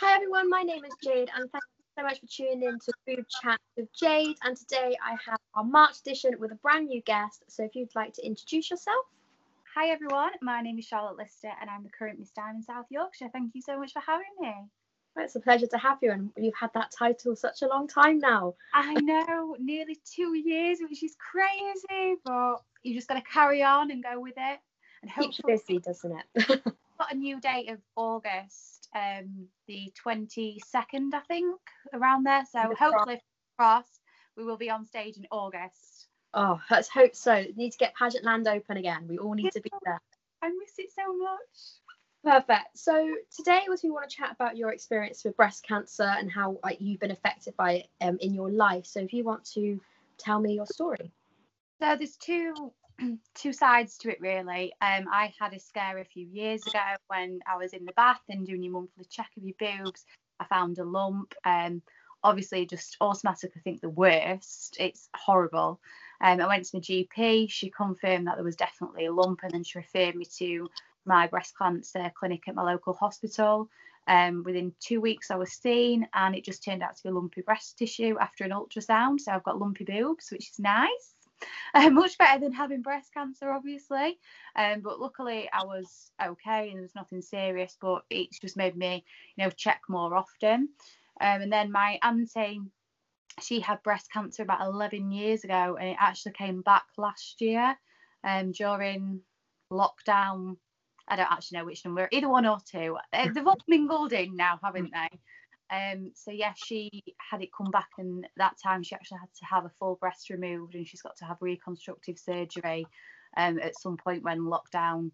Hi everyone, my name is Jade and thank you so much for tuning in to Food Chat with Jade. And today I have our March edition with a brand new guest. So if you'd like to introduce yourself. Hi everyone, my name is Charlotte Lister and I'm the current Miss Diamond South Yorkshire. Thank you so much for having me. Well, it's a pleasure to have you and you've had that title such a long time now. I know, nearly two years, which is crazy, but you just got to carry on and go with it. And Keeps you busy, doesn't it? got a new date of August, um, the 22nd, I think, around there. So hopefully, cross, we will be on stage in August. Oh, let's hope so. We need to get Pageant Land open again. We all need to be there. I miss it so much. Perfect. So today, was we want to chat about your experience with breast cancer and how like you've been affected by it um, in your life. So if you want to tell me your story. So there's two two sides to it really. Um, I had a scare a few years ago when I was in the bath and doing your monthly check of your boobs. I found a lump. Um, obviously, just automatically I think the worst. It's horrible. Um, I went to my GP. She confirmed that there was definitely a lump, and then she referred me to my breast cancer clinic at my local hospital. Um, within two weeks, I was seen, and it just turned out to be lumpy breast tissue after an ultrasound. So I've got lumpy boobs, which is nice. Uh, much better than having breast cancer, obviously. Um, but luckily, I was okay, and there's nothing serious. But it's just made me, you know, check more often. Um, and then my auntie, she had breast cancer about 11 years ago, and it actually came back last year um, during lockdown I don't actually know which number, either one or two. Uh, they've all mingled in now, haven't they? Um, so yeah, she had it come back, and that time she actually had to have a full breast removed, and she's got to have reconstructive surgery um, at some point when lockdown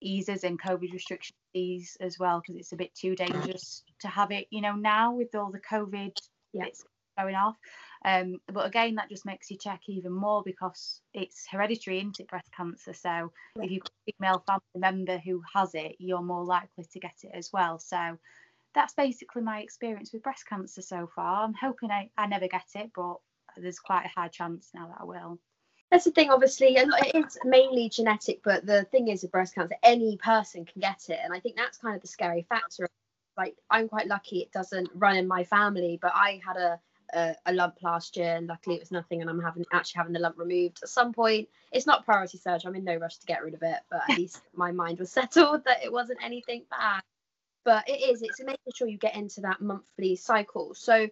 eases and COVID restrictions ease as well, because it's a bit too dangerous to have it, you know, now with all the COVID yeah. bits going off. Um, but again, that just makes you check even more because it's hereditary, isn't it, breast cancer? So yeah. if you've got a female family member who has it, you're more likely to get it as well. So that's basically my experience with breast cancer so far. I'm hoping I, I never get it, but there's quite a high chance now that I will. That's the thing, obviously, it's mainly genetic, but the thing is with breast cancer, any person can get it. And I think that's kind of the scary factor. Like, I'm quite lucky it doesn't run in my family, but I had a a, a, lump last year, and luckily it was nothing. And I'm having actually having the lump removed at some point. It's not priority surgery. I'm in no rush to get rid of it, but at least my mind was settled that it wasn't anything bad. But it is. It's making sure you get into that monthly cycle. So,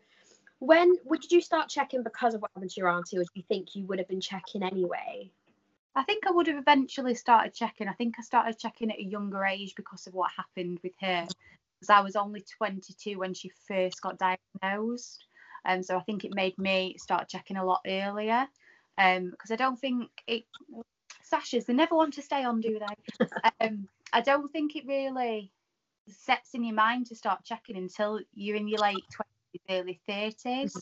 when would you start checking because of what happened to your auntie, or do you think you would have been checking anyway? I think I would have eventually started checking. I think I started checking at a younger age because of what happened with her. Because I was only 22 when she first got diagnosed. Um, so I think it made me start checking a lot earlier because um, I don't think it. Sashes, they never want to stay on, do they? um, I don't think it really sets in your mind to start checking until you're in your late 20s, early 30s,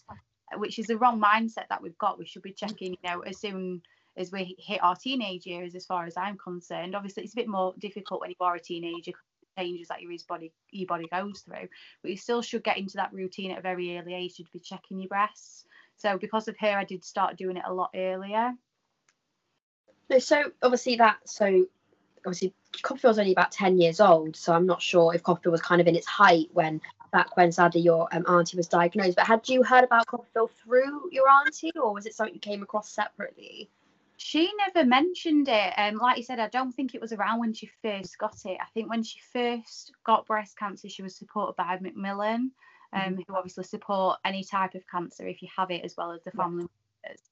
which is the wrong mindset that we've got. We should be checking, you know, as soon as we hit our teenage years, as far as I'm concerned. Obviously, it's a bit more difficult when you are a teenager changes that your body your body goes through. But you still should get into that routine at a very early age to be checking your breasts. So because of her, I did start doing it a lot earlier. So obviously that so obviously CoppaFeel was only about 10 years old, so I'm not sure if CoppaFeel was kind of in its height when back when sadly your um, auntie was diagnosed. But had you heard about CoppaFeel through your auntie, or was it something you came across separately? She never mentioned it. Um, like you said, I don't think it was around when she first got it. I think when she first got breast cancer, she was supported by Macmillan, um, mm-hmm. who obviously support any type of cancer if you have it, as well as the family members.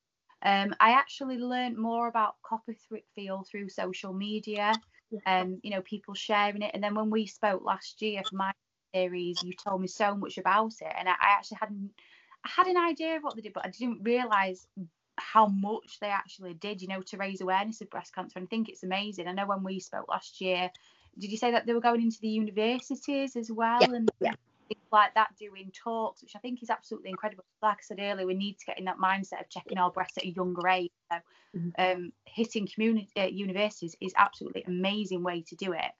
Um, I actually learned more about CoppaFeel through social media, and um, you know, people sharing it. And then when we spoke last year for my series, you told me so much about it, and I, I actually hadn't. I had an idea of what they did, but I didn't realise how much they actually did, you know, to raise awareness of breast cancer. And I think it's amazing. I know when we spoke last year, did you say that they were going into the universities as well yeah, and yeah. Things like that, doing talks, which I think is absolutely incredible. Like I said earlier, we need to get in that mindset of checking our breasts at a younger age. So, mm-hmm. um, hitting community uh, universities is absolutely amazing way to do it.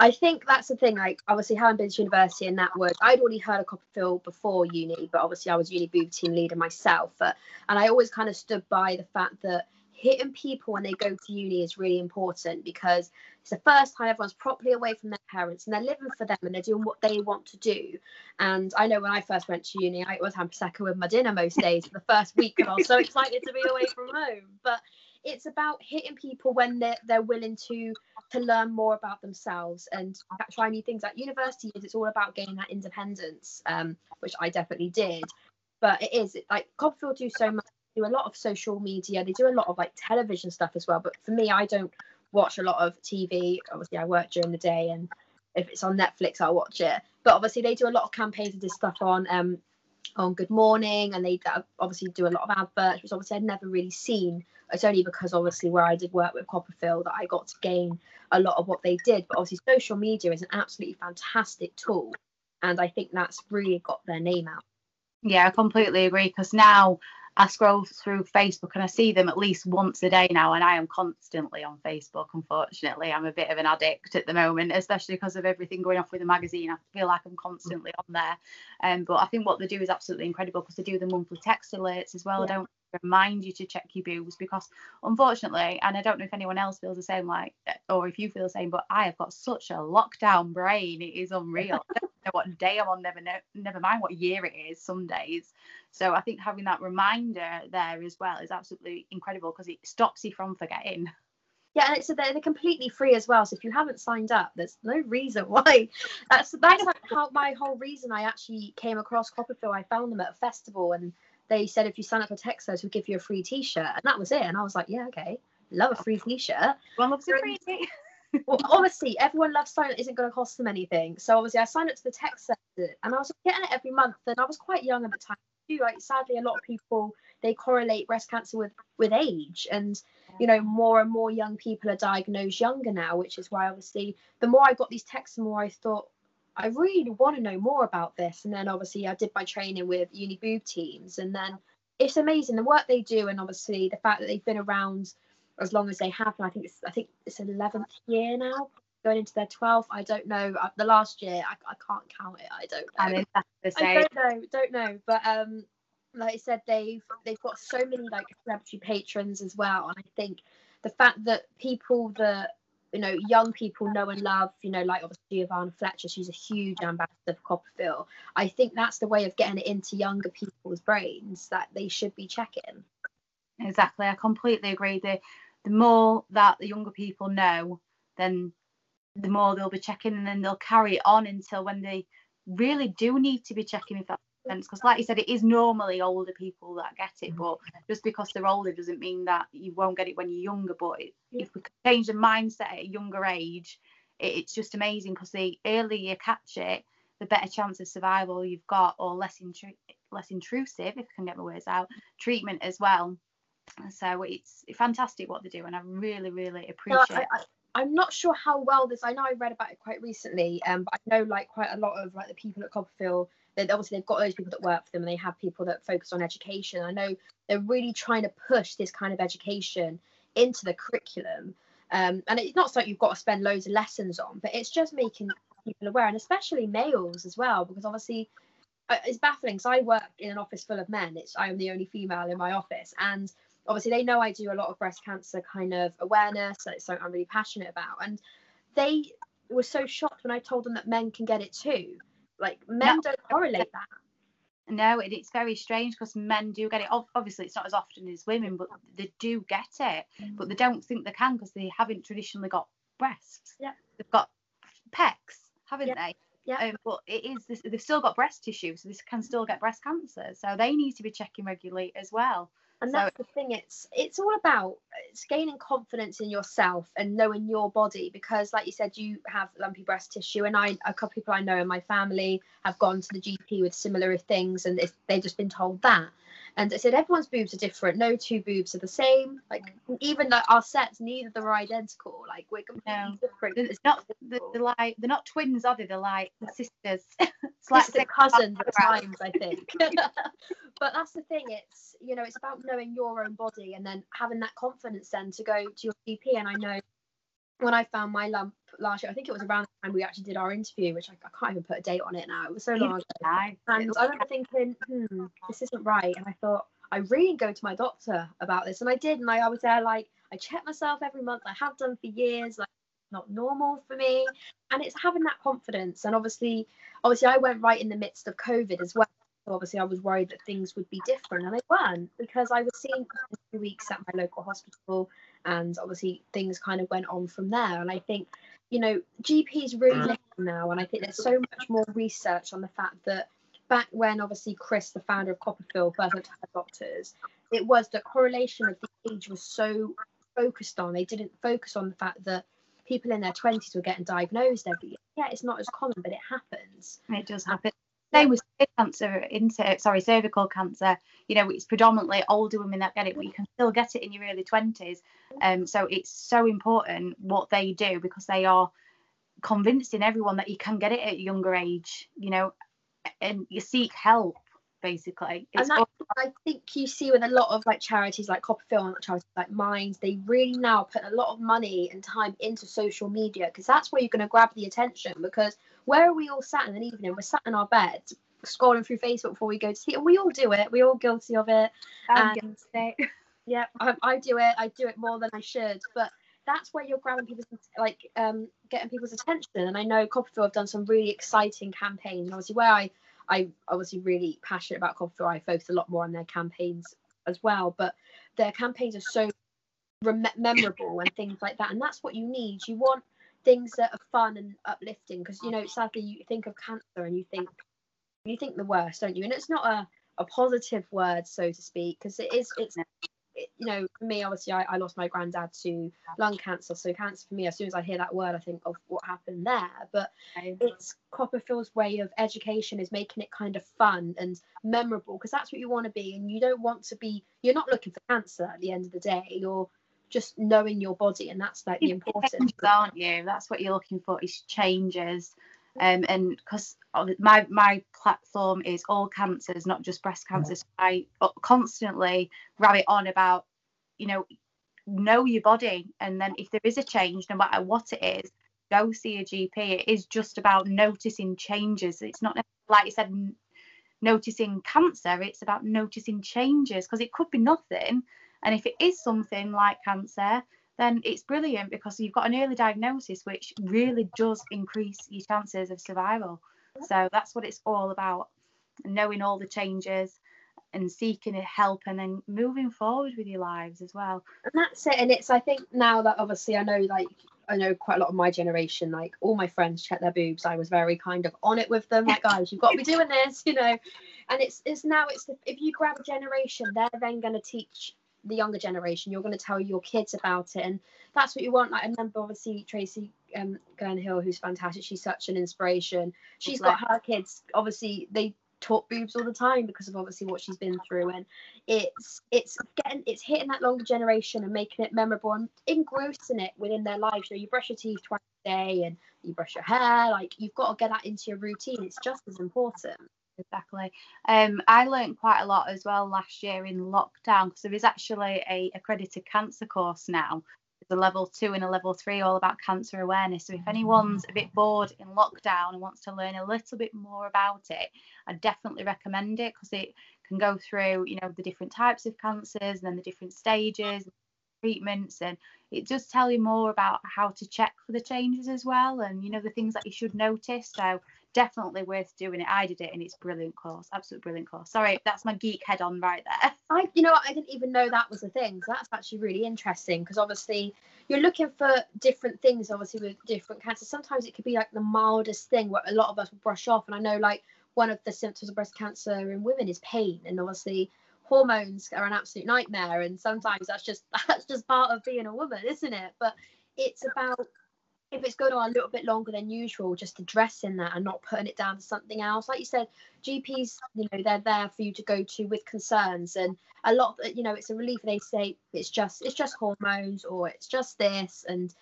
I think that's the thing. Like, obviously, having been to university and that was, I'd already heard of CoppaFeel before uni, but obviously, I was uni boob team leader myself. But, and I always kind of stood by the fact that hitting people when they go to uni is really important because it's the first time everyone's properly away from their parents and they're living for them and they're doing what they want to do. And I know when I first went to uni, I was having prosecco with my dinner most days for the first week, and I was so excited to be away from home. But it's about hitting people when they're they're willing to to learn more about themselves and try new things. At university, it's all about gaining that independence, um, which I definitely did. But it is like CoppaFeel do so much, do a lot of social media. They do a lot of like television stuff as well. But for me, I don't watch a lot of TV. Obviously, I work during the day, and if it's on Netflix, I'll watch it. But obviously, they do a lot of campaigns and do stuff on um on Good Morning, and they obviously do a lot of adverts, which obviously I'd never really seen it's only because obviously where I did work with CoppaFeel that I got to gain a lot of what they did. But obviously, social media is an absolutely fantastic tool, and I think that's really got their name out. Yeah, I completely agree. Because now I scroll through Facebook and I see them at least once a day now, and I am constantly on Facebook. Unfortunately, I'm a bit of an addict at the moment, especially because of everything going off with the magazine. I feel like I'm constantly on there. Um, but I think what they do is absolutely incredible because they do the monthly text alerts as well. Yeah. Don't remind you to check your boobs because unfortunately and i don't know if anyone else feels the same like or if you feel the same but i have got such a lockdown brain it is unreal i don't know what day i'm on never know never mind what year it is some days so i think having that reminder there as well is absolutely incredible because it stops you from forgetting yeah, and it's so they're, they're completely free as well. So if you haven't signed up, there's no reason why. That's that's how my whole reason I actually came across CoppaFeel. I found them at a festival, and they said if you sign up for Texas, we'll give you a free T-shirt, and that was it. And I was like, yeah, okay, love a free T-shirt. One loves a free T. well, obviously, everyone loves Silent isn't going to cost them anything. So obviously, I signed up to the Texas, and I was getting it every month. And I was quite young at the time too. Like sadly, a lot of people they correlate breast cancer with with age, and you know more and more young people are diagnosed younger now, which is why obviously the more I got these texts, the more I thought I really want to know more about this. And then obviously I did my training with uni boob teams, and then it's amazing the work they do, and obviously the fact that they've been around as long as they have. And I think it's I think it's eleventh year now, going into their twelfth. I don't know. Uh, the last year I, I can't count it. I don't know. I don't know. Don't know. But um, like I said, they've they've got so many like celebrity patrons as well, and I think the fact that people that you know young people know and love you know like obviously Giovanna Fletcher she's a huge ambassador for CoppaFeel. I think that's the way of getting it into younger people's brains that they should be checking. Exactly I completely agree. The the more that the younger people know then the more they'll be checking and then they'll carry it on until when they really do need to be checking if that's sense because like you said it is normally older people that get it but just because they're older doesn't mean that you won't get it when you're younger but if we change the mindset at a younger age it, it's just amazing because the earlier you catch it the better chance of survival you've got or less intru- less intrusive if I can get my words out treatment as well so it's fantastic what they do and I really really appreciate no, I, I, I'm not sure how well this. I know I read about it quite recently, um, but I know like quite a lot of like the people at CoppaFeel they obviously they've got those people that work for them and they have people that focus on education. I know they're really trying to push this kind of education into the curriculum. Um, and it's not something you've got to spend loads of lessons on, but it's just making people aware, and especially males as well, because obviously uh, it's baffling. So I work in an office full of men. It's I am the only female in my office, and obviously they know I do a lot of breast cancer kind of awareness. So it's something I'm really passionate about, and they were so shocked when I told them that men can get it too. Like men no. don't correlate that. No, and it's very strange because men do get it. Obviously, it's not as often as women, but they do get it. Mm. But they don't think they can because they haven't traditionally got breasts. Yeah. They've got pecs, haven't yeah. they? Yeah. Um, but it is this, they've still got breast tissue, so this can still get breast cancer. So they need to be checking regularly as well and so, that's the thing it's it's all about it's gaining confidence in yourself and knowing your body because like you said you have lumpy breast tissue and i a couple of people i know in my family have gone to the gp with similar things and they've just been told that and I said everyone's boobs are different. No two boobs are the same. Like even like our sets, neither of them are identical. Like we're completely no. different. It's not they're, like they're not twins, are they? They're like sisters. it's like Sister cousins at times, I think. but that's the thing. It's you know it's about knowing your own body and then having that confidence then to go to your GP. And I know when I found my lump last year, I think it was around the time we actually did our interview, which I, I can't even put a date on it now. It was so long ago. And I remember thinking, hmm, this isn't right. And I thought, I really go to my doctor about this. And I did. And I, I was there like, I check myself every month. I have done for years. Like, not normal for me. And it's having that confidence. And obviously, obviously, I went right in the midst of COVID as well. So obviously, I was worried that things would be different, and they weren't because I was seeing two weeks at my local hospital, and obviously things kind of went on from there. And I think, you know, GPs really mm. listen now, and I think there's so much more research on the fact that back when obviously Kris, the founder of CoppaFeel, first to her doctors, it was the correlation of the age was so focused on. They didn't focus on the fact that people in their 20s were getting diagnosed every year. Yeah, it's not as common, but it happens. It does happen. Same with cancer, into sorry, cervical cancer. You know, it's predominantly older women that get it, but you can still get it in your early 20s. Um, so it's so important what they do because they are convincing everyone that you can get it at a younger age. You know, and you seek help basically. It's and that, I think you see with a lot of like charities like CoppaFeel and charities like Minds, they really now put a lot of money and time into social media because that's where you're going to grab the attention. Because where are we all sat in an evening? We're sat in our beds scrolling through Facebook before we go to sleep, and we all do it. We're all guilty of it. I'm guilty. Yeah, I, I do it. I do it more than I should, but that's where you're grabbing people's like um, getting people's attention. And I know CoppaFeel have done some really exciting campaigns. And Obviously, where I I obviously really passionate about CoppaFeel. I focus a lot more on their campaigns as well, but their campaigns are so rem- memorable and things like that. And that's what you need. You want things that are fun and uplifting because you know sadly you think of cancer and you think you think the worst, don't you? And it's not a a positive word, so to speak, because it is it's you know, for me, obviously, I, I lost my granddad to lung cancer. So cancer for me, as soon as I hear that word, I think of what happened there. But it's CoppaFeel's way of education is making it kind of fun and memorable because that's what you want to be. And you don't want to be, you're not looking for cancer at the end of the day. You're just knowing your body, and that's like the important. Aren't you? That's what you're looking for is changes. Um, and because my my platform is all cancers, not just breast cancer, so I constantly rabbit on about, you know, know your body, and then if there is a change, no matter what it is, go see a GP. It is just about noticing changes. It's not like you said, noticing cancer. It's about noticing changes because it could be nothing, and if it is something like cancer, then it's brilliant because you've got an early diagnosis, which really does increase your chances of survival. So that's what it's all about knowing all the changes and seeking help and then moving forward with your lives as well. And that's it. And it's, I think now that obviously I know, like, I know quite a lot of my generation, like all my friends check their boobs. I was very kind of on it with them, like, guys, you've got to be doing this, you know. And it's it's now it's the, if you grab a generation, they're then going to teach the younger generation. You're going to tell your kids about it, and that's what you want. Like I remember, obviously Tracy um, Hill, who's fantastic. She's such an inspiration. She's got her kids. Obviously, they talk boobs all the time because of obviously what she's been through, and it's it's getting it's hitting that longer generation and making it memorable and engrossing it within their lives. You know, you brush your teeth twice a day and you brush your hair. Like you've got to get that into your routine. It's just as important exactly. Um, I learned quite a lot as well last year in lockdown because there is actually a accredited cancer course now. There's a level two and a level three all about cancer awareness. So if anyone's a bit bored in lockdown and wants to learn a little bit more about it, I definitely recommend it because it can go through, you know, the different types of cancers and then the different stages, treatments, and it does tell you more about how to check for the changes as well, and you know the things that you should notice. So definitely worth doing it. I did it and it's brilliant course, absolute brilliant course. Sorry, that's my geek head on right there. I, you know, I didn't even know that was a thing. So that's actually really interesting because obviously you're looking for different things, obviously with different cancers. Sometimes it could be like the mildest thing where a lot of us will brush off. And I know like one of the symptoms of breast cancer in women is pain, and obviously hormones are an absolute nightmare. And sometimes that's just that's just part of being a woman, isn't it? But it's about if it's going on a little bit longer than usual, just addressing that and not putting it down to something else. Like you said, GPs, you know, they're there for you to go to with concerns, and a lot, of, you know, it's a relief. They say it's just it's just hormones or it's just this, and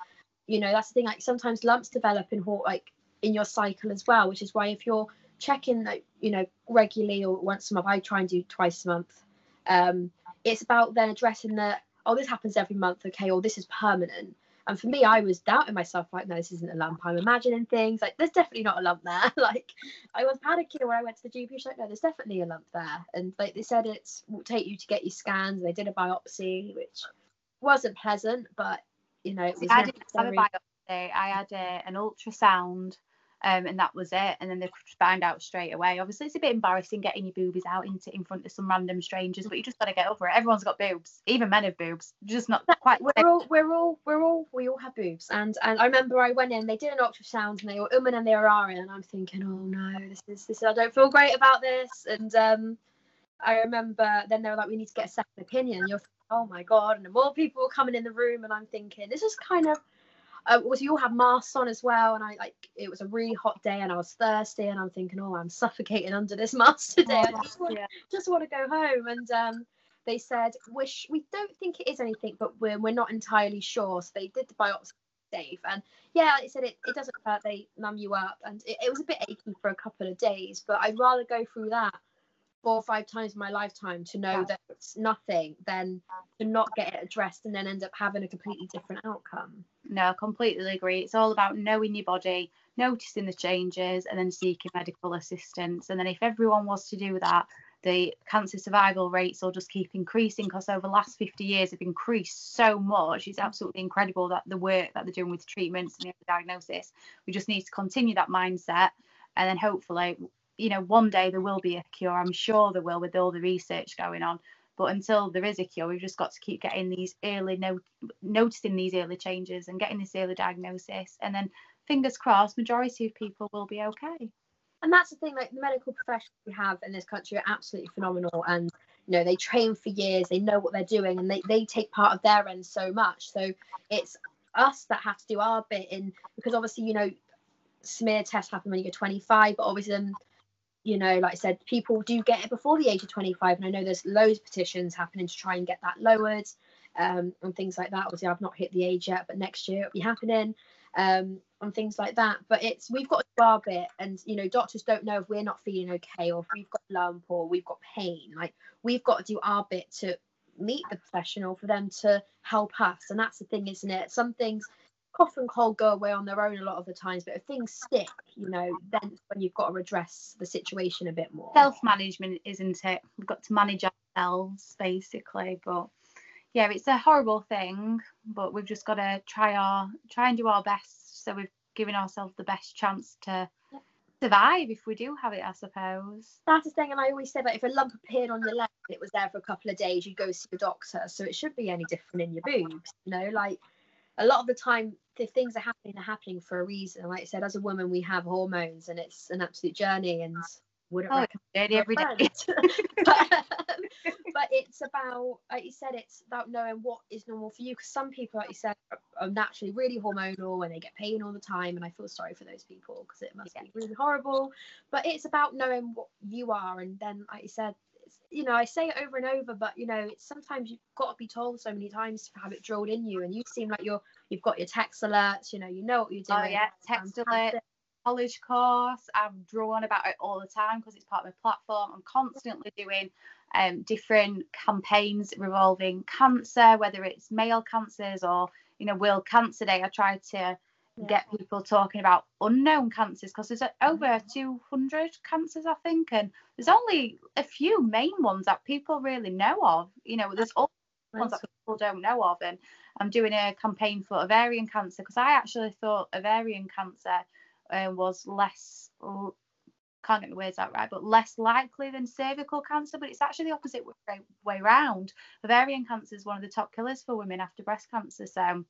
you know that's the thing. Like sometimes lumps develop in like in your cycle as well, which is why if you're checking that, you know, regularly or once a month, I try and do twice a month. Um, it's about then addressing that. Oh, this happens every month, okay, or this is permanent And for me, I was doubting myself, like, no, this isn't a lump. I'm imagining things. Like, there's definitely not a lump there. like, I was panicking when I went to the GP. She's like, no, there's definitely a lump there. And like they said, it's will take you to get your scans. They did a biopsy, which wasn't pleasant, but you know, it was. I didn't have a biopsy. I had a, an ultrasound um, and that was it. And then they could find out straight away. Obviously, it's a bit embarrassing getting your boobies out into in front of some random strangers, but you just got to get over it. Everyone's got boobs, even men have boobs, just not quite. We're all, we're all, we're all, we all have boobs. And and I remember I went in, they did an ultrasound, and they were umming and they were ahhing, and I'm thinking, oh no, this is this. I don't feel great about this. And um, I remember then they were like, we need to get a second opinion. You're, oh my god, and more people were coming in the room, and I'm thinking, this is kind of uh, was you all have masks on as well and i like it was a really hot day and i was thirsty and i'm thinking oh i'm suffocating under this mask today. Oh, i just want, yeah. just want to go home. And um, they said wish we don't think it is anything but we're, we're not entirely sure. So they did the biopsy safe and yeah like I said it, it doesn't hurt they numb you up and it, it was a bit achy for a couple of days but I'd rather go through that four or five times in my lifetime to know that it's nothing than to not get it addressed and then end up having a completely different outcome. No, I completely agree. It's all about knowing your body, noticing the changes, and then seeking medical assistance. And then if everyone was to do that, the cancer survival rates will just keep increasing because over the last 50 years have increased so much. It's absolutely incredible that the work that they're doing with treatments and the diagnosis. We just need to continue that mindset and then hopefully you know, one day there will be a cure. I'm sure there will with all the research going on. But until there is a cure, we've just got to keep getting these early no- noticing these early changes and getting this early diagnosis. And then fingers crossed, majority of people will be okay. And that's the thing, like the medical professionals we have in this country are absolutely phenomenal and you know they train for years, they know what they're doing and they, they take part of their end so much. So it's us that have to do our bit in because obviously, you know, smear tests happen when you're 25, but obviously um, you know, like I said, people do get it before the age of 25, and I know there's loads of petitions happening to try and get that lowered um, and things like that. Obviously, I've not hit the age yet, but next year it'll be happening um, and things like that. But it's we've got to our bit, and you know, doctors don't know if we're not feeling okay or if we've got lump or we've got pain. Like we've got to do our bit to meet the professional for them to help us, and that's the thing, isn't it? Some things cough and cold go away on their own a lot of the times, but if things stick, you know, then when you've got to address the situation a bit more. Self management, isn't it? We've got to manage ourselves basically, but yeah, it's a horrible thing, but we've just got to try our try and do our best. So we've given ourselves the best chance to survive if we do have it, I suppose. That's the thing, and I always say that if a lump appeared on your leg and it was there for a couple of days, you'd go see a doctor. So it should be any different in your boobs, you know, like a lot of the time the things are happening are happening for a reason. Like i said as a woman we have hormones and it's an absolute journey and wouldn't oh, recommend every day. but, but, it's about like you said it's about knowing what is normal for you. Because some people like you said are, are, naturally really hormonal and they get pain all the time. And i feel sorry for those people because it must yeah. be really horrible. But it's about knowing what you are and then like you said you know, I say it over and over, but you know, it's sometimes you've got to be told so many times to have it drilled in you. And you seem like you're you've got your text alerts, you know, you know what you're oh, doing. Oh yeah, text alert, college course. I'm drawn about it all the time because it's part of my platform. I'm constantly doing um, different campaigns revolving cancer, whether it's male cancers or you know World Cancer Day. I try to get people talking about unknown cancers because there's over mm-hmm. 200 cancers i think and there's only a few main ones that people really know of you know there's all ones that people don't know of and i'm doing a campaign for ovarian cancer because i actually thought ovarian cancer uh, was less can't get the words out right, but less likely than cervical cancer. But it's actually the opposite way, way round. Ovarian cancer is one of the top killers for women after breast cancer. So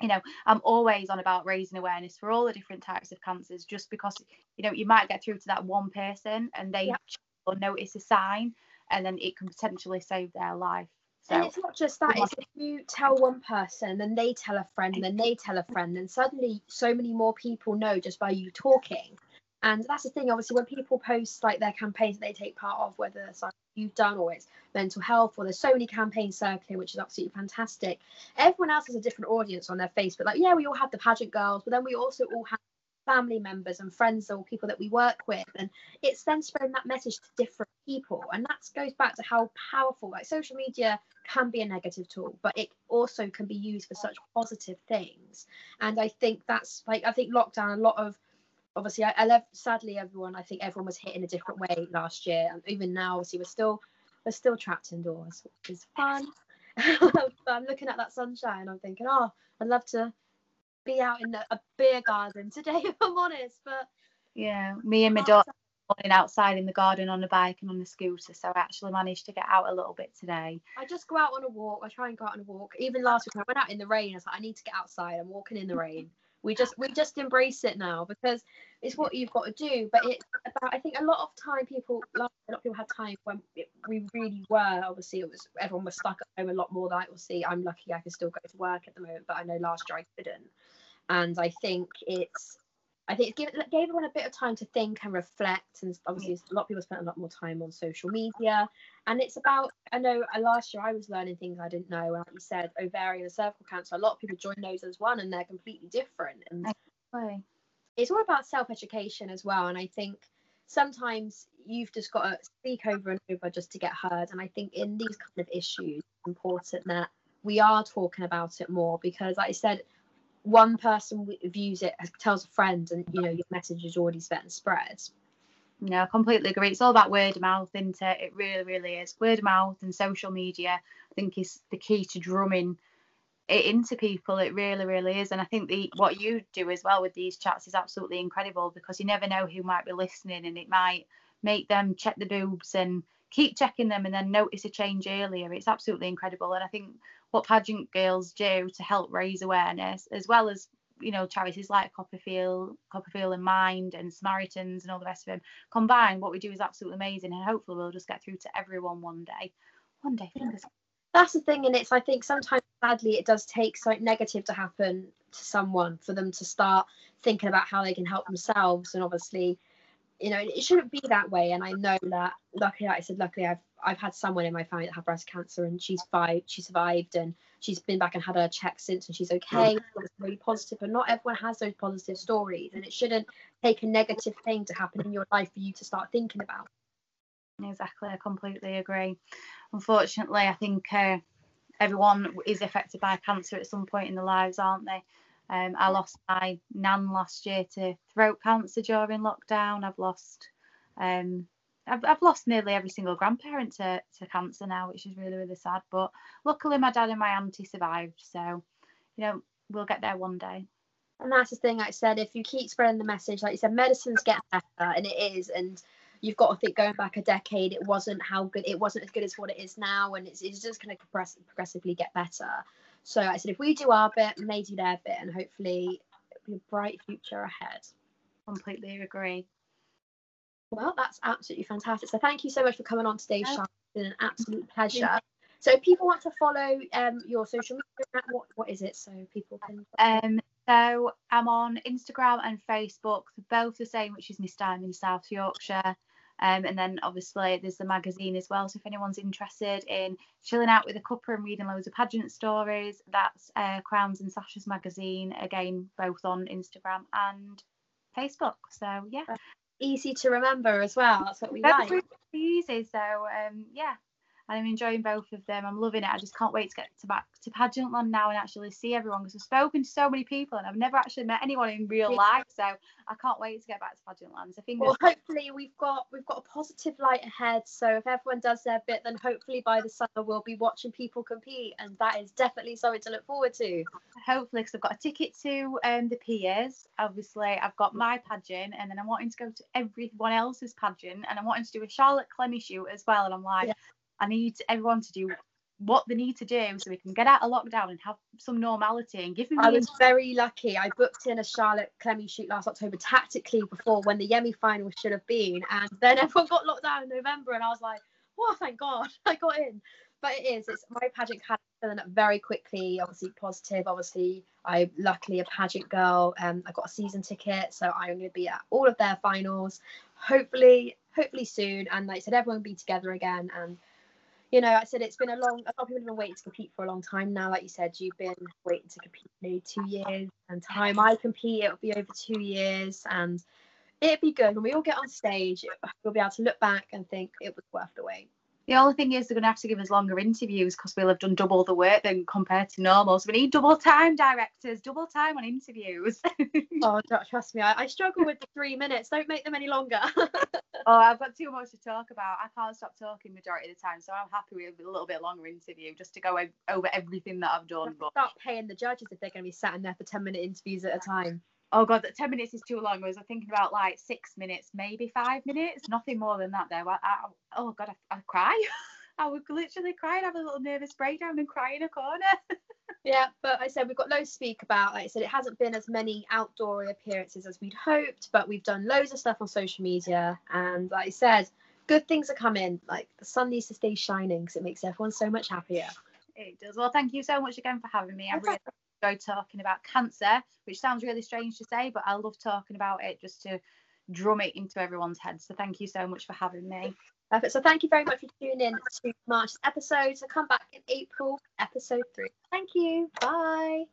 you know i'm always on about raising awareness for all the different types of cancers just because you know you might get through to that one person and they yeah. notice a sign and then it can potentially save their life so, and it's not just that it's if you tell one person then they tell a friend and then they tell a friend and suddenly so many more people know just by you talking and that's the thing, obviously, when people post like their campaigns that they take part of, whether it's like you've done or it's mental health, or there's so many campaigns circling, which is absolutely fantastic. Everyone else has a different audience on their face, but like, yeah, we all have the pageant girls, but then we also all have family members and friends or people that we work with and it's then spreading that message to different people and that goes back to how powerful like social media can be a negative tool but it also can be used for such positive things and i think that's like i think lockdown a lot of obviously I, I love sadly everyone I think everyone was hit in a different way last year and even now obviously we're still we're still trapped indoors which is fun. But I'm looking at that sunshine I'm thinking oh I'd love to be out in a beer garden today if I'm honest but yeah me and my oh. daughter morning outside in the garden on a bike and on a scooter so I actually managed to get out a little bit today. I just go out on a walk I try and go out on a walk. Even last week I went out in the rain I was like I need to get outside I'm walking in the rain we just we just embrace it now because it's what you've got to do but it's about i think a lot of time people a lot of people had time when it, we really were obviously it was everyone was stuck at home a lot more than i will see i'm lucky i can still go to work at the moment but i know last year i couldn't and i think it's I think it gave, gave everyone a bit of time to think and reflect. And obviously, a lot of people spent a lot more time on social media. And it's about, I know uh, last year I was learning things I didn't know. Like you said, ovarian and cervical cancer, a lot of people join those as one and they're completely different. And it's all about self education as well. And I think sometimes you've just got to speak over and over just to get heard. And I think in these kind of issues, it's important that we are talking about it more because, like I said, one person views it tells a friend and you know your message is already set and spread no, I completely agree. It's all about word of mouth, isn't it? It really, really is. Word of mouth and social media, I think, is the key to drumming it into people. It really, really is. And I think the what you do as well with these chats is absolutely incredible because you never know who might be listening, and it might make them check the boobs and keep checking them, and then notice a change earlier. It's absolutely incredible. And I think what pageant girls do to help raise awareness, as well as you know charities like CoppaFeel, CoppaFeel and Mind and Samaritans and all the rest of them combined, what we do is absolutely amazing, and hopefully we'll just get through to everyone one day. One day, fingers. That's the thing, and it's I think sometimes sadly it does take something negative to happen to someone for them to start thinking about how they can help themselves, and obviously you know it shouldn't be that way. And i know that luckily like i said luckily i've i've had someone in my family that had breast cancer and she's five she survived and she's been back and had her check since and she's okay. It's really positive but not everyone has those positive stories. And it shouldn't take a negative thing to happen in your life for you to start thinking about. Exactly. I completely agree. Unfortunately i think uh, everyone is affected by cancer at some point in their lives aren't they um, I lost my nan last year to throat cancer during lockdown. I've lost um, I've, I've lost nearly every single grandparent to, to cancer now, which is really, really sad. But luckily, my dad and my auntie survived. So, you know, we'll get there one day. And that's the thing, I said, if you keep spreading the message, like you said, medicine's getting better, and it is. And you've got to think going back a decade, it wasn't how good, it wasn't as good as what it is now. And it's, it's just going to progress, progressively get better. So I said, if we do our bit, they do their bit, and hopefully it'll be a bright future ahead. Completely agree. Well, that's absolutely fantastic. So thank you so much for coming on today, Charlotte. It's been an absolute pleasure. So if people want to follow um, your social media, what, what is it so people can? Um, so I'm on Instagram and Facebook, both the same, which is Miss Diamond South Yorkshire. Um, and then obviously there's the magazine as well. So if anyone's interested in chilling out with a cuppa and reading loads of pageant stories, that's uh, Crowns and Sashes magazine. Again, both on Instagram and Facebook. So yeah. Easy to remember as well. That's what we That's like. Really easy. So um, yeah, and I'm enjoying both of them. I'm loving it. I just can't wait to get to back to Pageantland now and actually see everyone because I've spoken to so many people and I've never actually met anyone in real life. So I can't wait to get back to Pageantland. So well, hopefully we've got we've got a positive light ahead. So if everyone does their bit, then hopefully by the summer we'll be watching people compete, and that is definitely something to look forward to. Hopefully, because I've got a ticket to um, the Piers. Obviously, I've got my pageant, and then I'm wanting to go to everyone else's pageant, and I'm wanting to do a Charlotte Clemmy shoot as well. And I'm like, yeah. I need everyone to do what they need to do so we can get out of lockdown and have some normality and give me. I was very lucky. I booked in a Charlotte Clemmy shoot last October tactically before when the Yemi final should have been, and then everyone got locked down in November, and I was like, "Oh, thank God, I got in." But it is. It's my pageant had filling up very quickly. Obviously positive. Obviously, I'm luckily a pageant girl. Um, I got a season ticket, so I'm going to be at all of their finals. Hopefully, hopefully soon. And like I said, everyone will be together again and you know, I said it's been a long. A lot of people have been waiting to compete for a long time now. Like you said, you've been waiting to compete nearly two years, and time I compete, it'll be over two years, and it'd be good when we all get on stage. We'll be able to look back and think it was worth the wait. The only thing is they're going to have to give us longer interviews because we'll have done double the work than compared to normal. So we need double time directors, double time on interviews. oh, trust me, I, I, struggle with the three minutes. Don't make them any longer. oh, I've got too much to talk about. I can't stop talking majority of the time, so I'm happy with a little bit longer interview just to go over everything that I've done. But start paying the judges if they're going to be sat in there for ten minute interviews at a time oh god, that 10 minutes is too long. I was thinking about like six minutes, maybe five minutes, nothing more than that there. I, I, oh god, I, I cry. I would literally cry and have a little nervous breakdown and cry in a corner. yeah, but I said we've got loads to speak about. Like I said, it hasn't been as many outdoor appearances as we'd hoped, but we've done loads of stuff on social media. And like I said, good things are coming. Like the sun needs to stay shining because it makes everyone so much happier. It does. Well, thank you so much again for having me. I really enjoyed talking about cancer, which sounds really strange to say, but I love talking about it just to drum it into everyone's head. So thank you so much for having me. Perfect. So thank you very much for tuning in to March's episode. So come back in April, episode three. Thank you. Bye.